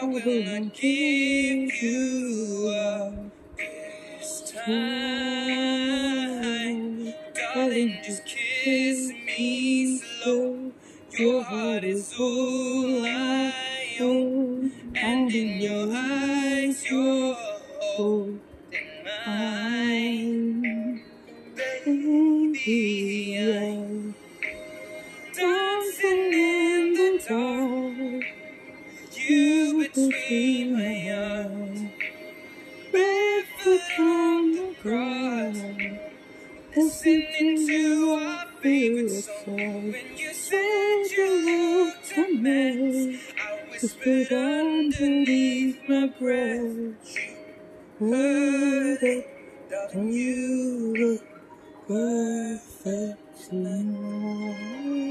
I will not give you up this time. Darling, just kiss me slow. Your heart is all I own, and in your eyes, you're holding mine. Baby, I'm dancing in the dark. You between my arms, barefoot on the grass, listening to our favorite song. When you said you looked a mess, I whispered underneath my breath. Heard it, you look perfect tonight.